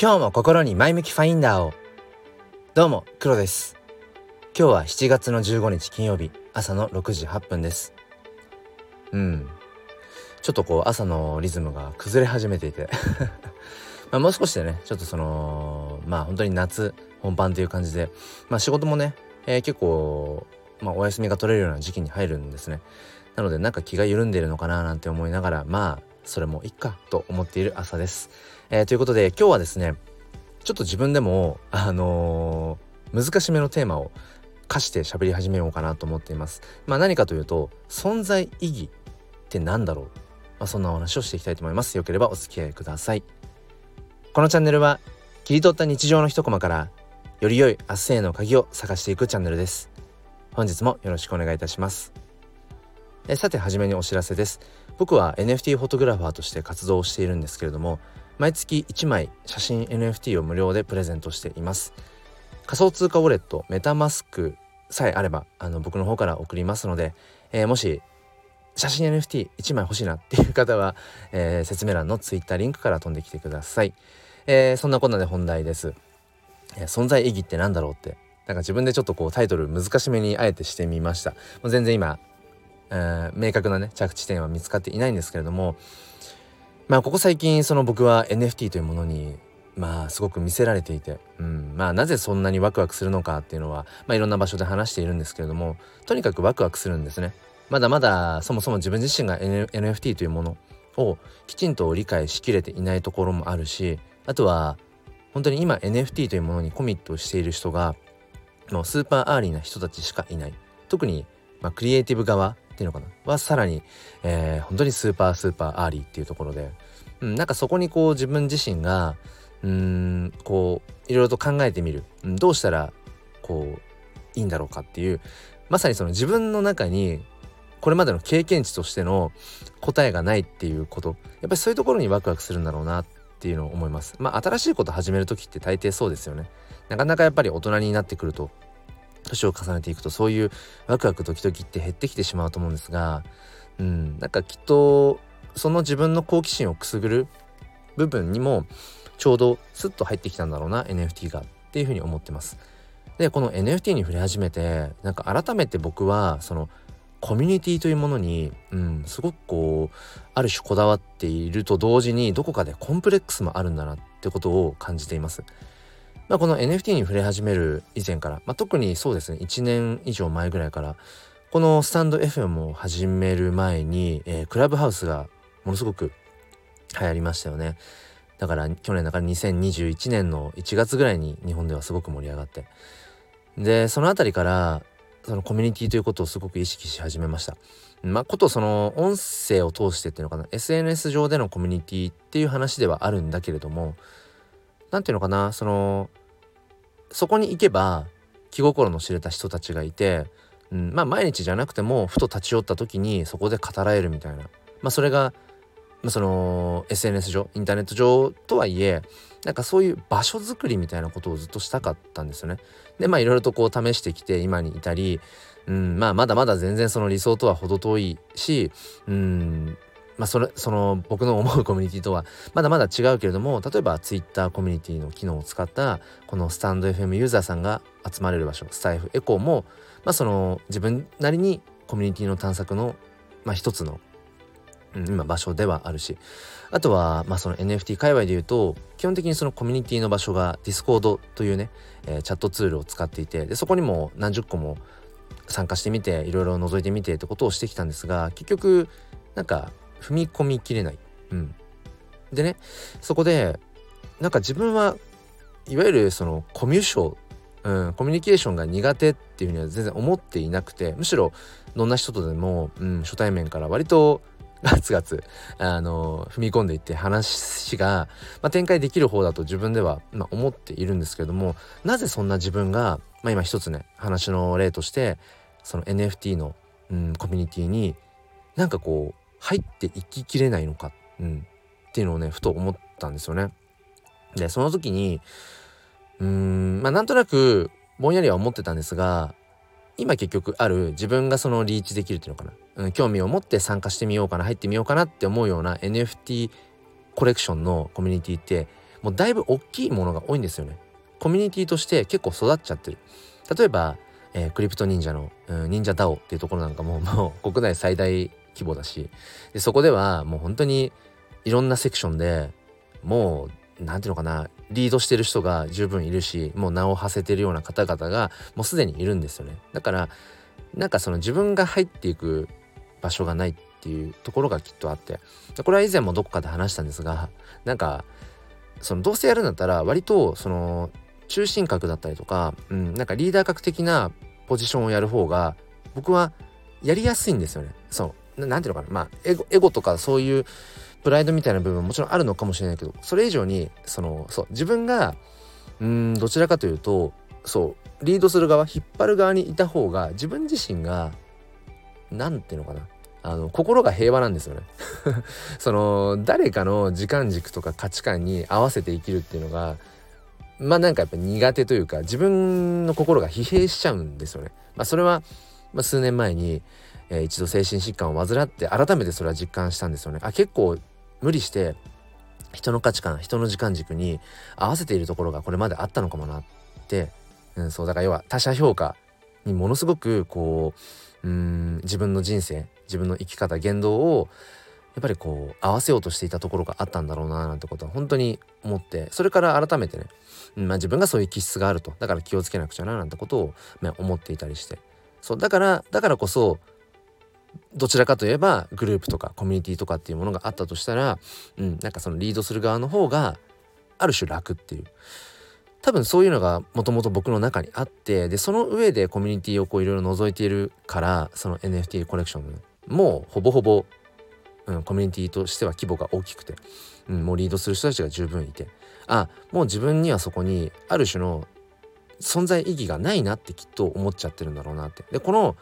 今日も心に前向きファインダーを。どうも黒です。今日は7月の15日金曜日朝の6時8分です。うん。ちょっとこう朝のリズムが崩れ始めていて。まあもう少しでねちょっとそのまあ本当に夏本番という感じでまあ仕事もね、えー、結構まあお休みが取れるような時期に入るんですね。なのでなんか気が緩んでるのかななんて思いながらまあそれもいっかと思っている朝です。えー、ということで今日はですねちょっと自分でもあのー、難しめのテーマを課して喋り始めようかなと思っています。まあ何かというと存在意義って何だろう、まあ、そんなお話をしていきたいと思います。よければお付き合いください。このチャンネルは切り取った日常の一コマからより良い明日への鍵を探していくチャンネルです。本日もよろしくお願いいたします。えさて初めにお知らせです。僕は NFT フォトグラファーとして活動をしているんですけれども毎月1枚写真 NFT を無料でプレゼントしています。仮想通貨ウォレットメタマスクさえあればあの僕の方から送りますので、えー、もし写真 NFT1 枚欲しいなっていう方は、えー、説明欄の Twitter リンクから飛んできてください、えー、そんなこんなで本題です、え存在意義って何だろうって。なんか自分でちょっとこうタイトル難しめにあえてしてみました。もう全然今えー、明確なね着地点は見つかっていないんですけれどもまあここ最近その僕は NFT というものにまあすごく見せられていて、うん、まあなぜそんなにワクワクするのかっていうのは、まあ、いろんな場所で話しているんですけれどもとにかくワクワクするんですね。まだまだそもそも自分自身が、NFT というものをきちんと理解しきれていないところもあるしあとは本当に今 NFT というものにコミットしている人がもう super early な人たちしかいない特に、まあ、クリエイティブ側っていうのかな？はさらに、えー、本当に super super early っていうところで、うん、なんかそこにこう自分自身がうんこういろいろと考えてみる、うん、どうしたらこういいんだろうかっていうまさにその自分の中にこれまでの経験値としての答えがないっていうこと。やっぱりそういうところにワクワクするんだろうなっていうのを思います。まあ新しいこと始める時って大抵そうですよね。なかなかやっぱり大人になってくると年を重ねていくとそういうワクワクドキドキって減ってきてしまうと思うんですがうんなんかきっとその自分の好奇心をくすぐる部分にもちょうどスッと入ってきたんだろうな NFT がっていうふうに思ってます。でこの NFT に触れ始めてなんか改めて僕はそのコミュニティというものに、うん、すごくこうある種こだわっていると同時にどこかでコンプレックスもあるんだなってことを感じています。まあ、この NFT に触れ始める以前から、まあ、特にそうですね1年以上前ぐらいからこのスタンド FM を始める前に、えー、クラブハウスがものすごく流行りましたよね。だから去年だから2021年の1月ぐらいに日本ではすごく盛り上がって。でその辺りからそのコミュニティということをすごく意識し始めました。まあことその音声を通してっていうのかな SNS 上でのコミュニティっていう話ではあるんだけれども何ていうのかなそのそこに行けば気心の知れた人たちがいて、うん、まあ毎日じゃなくてもふと立ち寄った時にそこで語られるみたいな、まあ、それが、まあ、その SNS 上インターネット上とはいえなんかそういう場所づくりみたいなことをずっとしたかったんですよね。でまあいろいろとこう試してきて今にいたり、うん、まあまだまだ全然その理想とは程遠いし、うん、まあ、それその僕の思うコミュニティとはまだまだ違うけれども例えば Twitter コミュニティの機能を使ったこのスタンド FM ユーザーさんが集まれる場所スタイフエコーも、まあ、その自分なりにコミュニティの探索の、まあ、一つの、うん、今場所ではあるしあとは、まあ、その NFT 界隈でいうと基本的にそのコミュニティの場所が Discord というね、えー、チャットツールを使っていてでそこにも何十個も参加してみていろいろ覗いてみてってことをしてきたんですが結局なんか踏み込みきれない。うん、でねそこでなんか自分はいわゆるそのコミュ障、うん、コミュニケーションが苦手っていうふうには全然思っていなくてむしろどんな人とでも、うん、初対面から割と ガツガツあの踏み込んでいって話が、まあ、展開できる方だと自分では、まあ、思っているんですけどもなぜそんな自分が、まあ、今一つね話の例としてその NFT の、うん、コミュニティになんかこう入っていききれないのか、うん、っていうのをねふと思ったんですよね。でその時にうーんまあなんとなくぼんやりは思ってたんですが今結局ある自分がそのリーチできるっていうのかな、うん、興味を持って参加してみようかな入ってみようかなって思うような NFT コレクションのコミュニティってもうだいぶ大きいものが多いんですよね。コミュニティとして結構育っちゃってる。例えば、えー、クリプト忍者の、うん、忍者ダオっていうところなんかももう国内最大規模だし。でそこではもう本当にいろんなセクションでもう何ていうのかなリードしてる人が十分いるしもう名を馳せてるような方々がもうすでにいるんですよね。だからなんかその自分が入っていく場所がないっていうところがきっとあって。これは以前もどこかで話したんですがなんかそのどうせやるんだったら割とその中心格だったりとか、うん、なんかリーダー格的なポジションをやる方が僕はやりやすいんですよね。そう。何ていうのかな。まあエゴエゴとかそういうプライドみたいな部分ももちろんあるのかもしれないけどそれ以上にそのそう自分がうんどちらかというとそうリードする側引っ張る側にいた方が自分自身が何ていうのかな。あの心が平和なんですよね。その誰かの時間軸とか価値観に合わせて生きるっていうのがまあなんかやっぱ苦手というか自分の心が疲弊しちゃうんですよね。まあ、それは、まあ、数年前に、えー、一度精神疾患を患って改めてそれは実感したんですよね。あ結構無理して人の価値観人の時間軸に合わせているところがこれまであったのかもなって、うん、そうだから要は他者評価にものすごくこううん自分の人生自分の生き方言動をやっぱりこう合わせようとしていたところがあったんだろうななんてことは本当に思って。それから改めてね、まあ、自分がそういう気質があると。だから気をつけなくちゃななんてことを、まあ、思っていたりして。そうだからだからこそどちらかといえばグループとかコミュニティとかっていうものがあったとしたら、うん、なんかそのリードする側の方がある種楽っていう。多分そういうのがもともと僕の中にあってでその上でコミュニティをこういろいろ覗いているからその NFT コレクションもうほぼほぼ、うん、コミュニティとしては規模が大きくて、うん、もうリードする人たちが十分いてあもう自分にはそこにある種の存在意義がないなってきっと思っちゃってるんだろうなって。でこの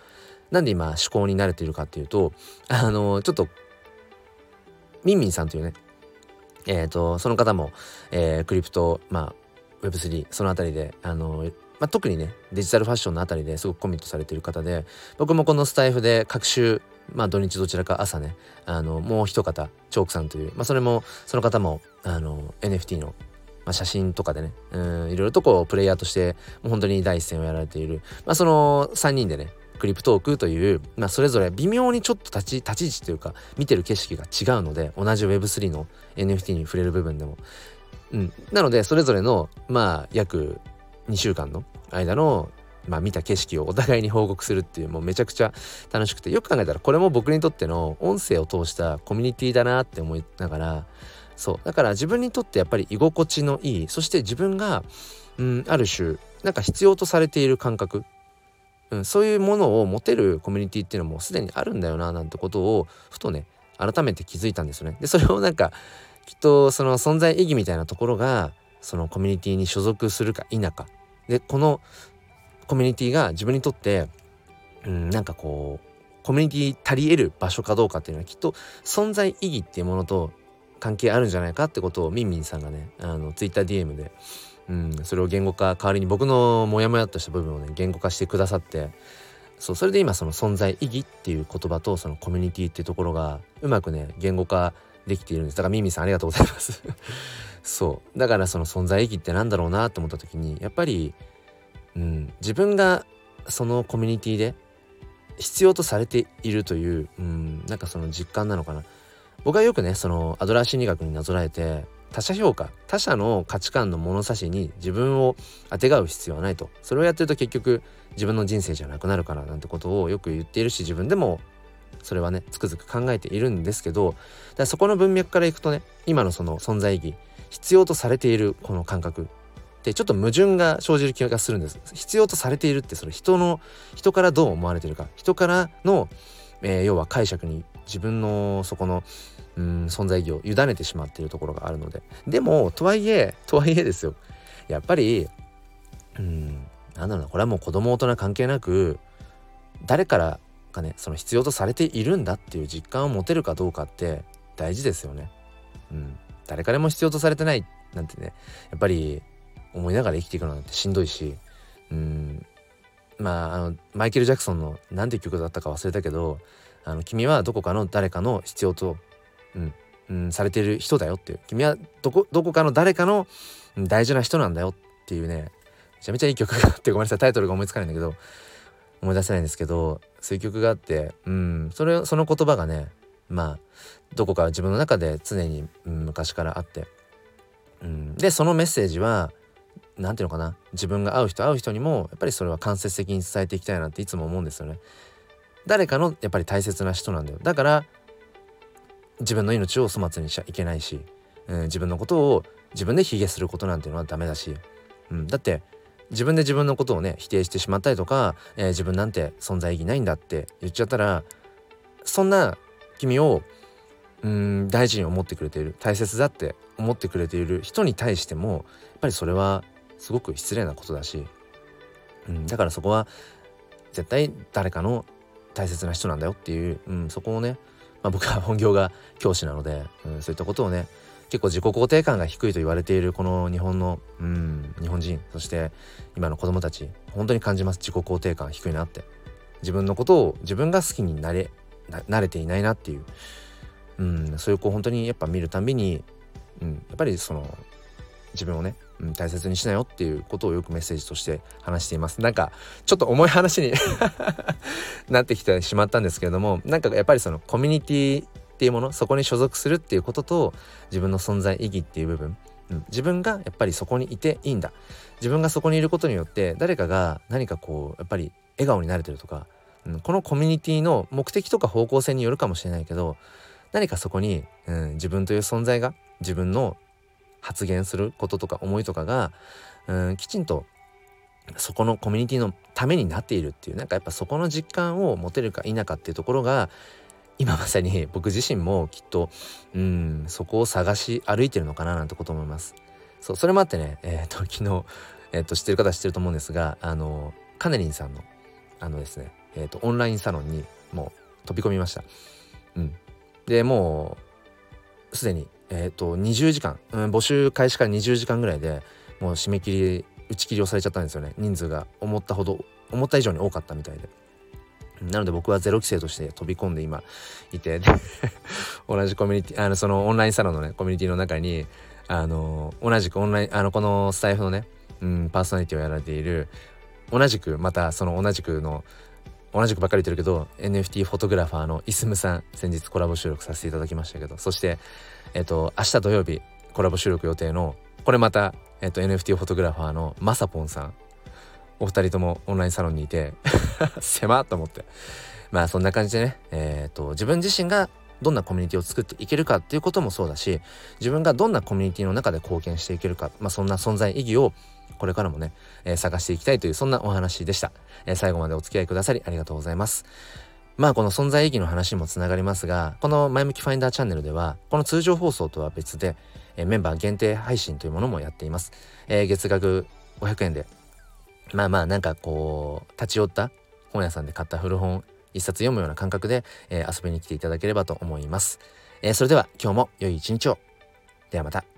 なんで今思考に慣れているかっていうとあのちょっとミンミンさんというねえっ、ー、とその方も、えー、クリプトまあ Web3 その辺りであのまあ、特にねデジタルファッションのあたりですごくコミットされている方で僕もこのスタイフで各週まあ土日どちらか朝ねあのもう一方チョークさんという、まあ、それもその方もあの NFT の、まあ、写真とかでねいろいろとこうプレイヤーとしてもう本当に第一線をやられている、まあ、その3人でねクリプトークという、まあ、それぞれ微妙にちょっと立ち立ち位置というか見てる景色が違うので同じ Web3 の NFT に触れる部分でも。うん、なのでそれぞれのまあ約2週間の間のまあ、見た景色をお互いに報告するっていうもうめちゃくちゃ楽しくてよく考えたらこれも僕にとっての音声を通したコミュニティだなって思いながらそう。だから自分にとってやっぱり居心地のいいそして自分が、うん、ある種なんか必要とされている感覚。うん、そういうものを持てるコミュニティっていうのもすでにあるんだよななんてことをふとね改めて気づいたんですよね。でそれをなんかきっとその存在意義みたいなところがそのコミュニティに所属するか否か。でこのコミュニティが自分にとって、うん、なんかこうコミュニティ足り得る場所かどうかっていうのはきっと存在意義っていうものと関係あるんじゃないかってことをみんみんさんがねあの TwitterDM でうん、それを言語化代わりに僕のモヤモヤっとした部分をね言語化してくださってそうそれで今その存在意義っていう言葉とそのコミュニティっていうところがうまくね言語化できているんです。だからミミさんありがとうございます。そう。だからその存在意義ってなんだろうなって思った時にやっぱり、うん、自分がそのコミュニティで必要とされているという、うん、なんかその実感なのかな。僕はよくねそのアドラー心理学になぞらえて他者評価他者の価値観の物差しに自分をあてがう必要はないと。それをやってると結局自分の人生じゃなくなるからなんてことをよく言っているし自分でもそれはねつくづく考えているんですけどだそこの文脈からいくとね今のその存在意義必要とされているこの感覚ってちょっと矛盾が生じる気がするんです。必要とされているってその人の人からどう思われてるか人からの、えー、要は解釈に自分のそこのうん存在意義を委ねてしまっているところがあるので。でもとはいえとはいえですよ。やっぱりうんなんだろうなこれはもう子供大人関係なく誰からがねその必要とされているんだっていう実感を持てるかどうかって大事ですよね。うん、誰からも必要とされてないなんてねやっぱり思いながら生きていくのなんてしんどいしうん。まああのマイケル・ジャクソンの何て曲だったか忘れたけどあの君はどこかの誰かの必要とうんうん、されている人だよっていう。君はどこどこかの誰かの大事な人なんだよっていうね。めちゃめちゃいい曲があってごめんなさいタイトルが思いつかないんだけど思い出せないんですけどそういう曲があってうんそれその言葉がねまあどこか自分の中で常に、うん、昔からあって、うん、でそのメッセージは何ていうのかな？自分が会う人会う人にもやっぱりそれは間接的に伝えていきたいなっていつも思うんですよね。誰かのやっぱり大切な人なんだよだから自分の命を粗末にしちゃいけないし、うん、自分のことを自分で卑下することなんていうのはダメだし、うん、だって自分で自分のことをね否定してしまったりとか、えー、自分なんて存在意義ないんだって言っちゃったらそんな君をうん大事に思ってくれている大切だって思ってくれている人に対してもやっぱりそれはすごく失礼なことだし、うん、だからそこは絶対誰かの大切な人なんだよっていう、うん、そこをね、まあ、僕は 本業が教師なので、うん、そういったことをね結構自己肯定感が低いと言われているこの日本の、うん、日本人そして今の子供たち本当に感じます。自己肯定感低いなって。自分のことを自分が好きになれ慣れていないなっていう、うん、そういう子本当にやっぱ見るたびに、うん、やっぱりその自分をね、うん、大切にしなよっていうことをよくメッセージとして話しています。なんかちょっと重い話に なってきてしまったんですけれどもなんかやっぱりそのコミュニティっていうものそこに所属するっていうことと自分の存在意義っていう部分、うん、自分がやっぱりそこにいていいんだ。自分がそこにいることによって誰かが何かこうやっぱり笑顔になれてるとか、うん、このコミュニティの目的とか方向性によるかもしれないけど何かそこに、うん、自分という存在が自分の発言することとか思いとかがうんきちんとそこのコミュニティのためになっているっていうなんかやっぱそこの実感を持てるか否かっていうところが今まさに僕自身もきっとうんそこを探し歩いてるのかななんてこと思います。そうそれもあってねえ、ー、と昨日、えー、と知ってる方は知ってると思うんですがあのカネリンさんのあのですねえ、ー、とオンラインサロンにもう飛び込みました。うん、でもうすでにえ、ー、と20時間、うん、募集開始から20時間ぐらいでもう締め切り打ち切りをされちゃったんですよね。人数が。思ったほど思った以上に多かったみたいで。なので僕はゼロ規制として飛び込んで今いて。同じコミュニティあのそのオンラインサロンのねコミュニティの中にあの同じくオンラインあのこのスタイフのね、うん、パーソナリティをやられている同じくまたその同じくの同じくばっかり言ってるけど NFT フォトグラファーのイスムさん先日コラボ収録させていただきましたけどそしてえっと、明日土曜日コラボ収録予定の、これまた、えっと、NFT フォトグラファーのまさぽんさん。お二人ともオンラインサロンにいて 狭っと思って。まあそんな感じでね、えっ、と、自分自身がどんなコミュニティを作っていけるかっていうこともそうだし、自分がどんなコミュニティの中で貢献していけるか、まあそんな存在意義をこれからもね、えー、探していきたいというそんなお話でした、えー、最後までお付き合いくださりありがとうございます。まあこの存在意義の話にもつながりますが、この前向きファインダーチャンネルでは、この通常放送とは別で、え、メンバー限定配信というものもやっています。えー、月額500円で、まあまあなんかこう、立ち寄った本屋さんで買った古本一冊読むような感覚で、えー、遊びに来ていただければと思います。えそれでは今日も良い一日を。ではまた。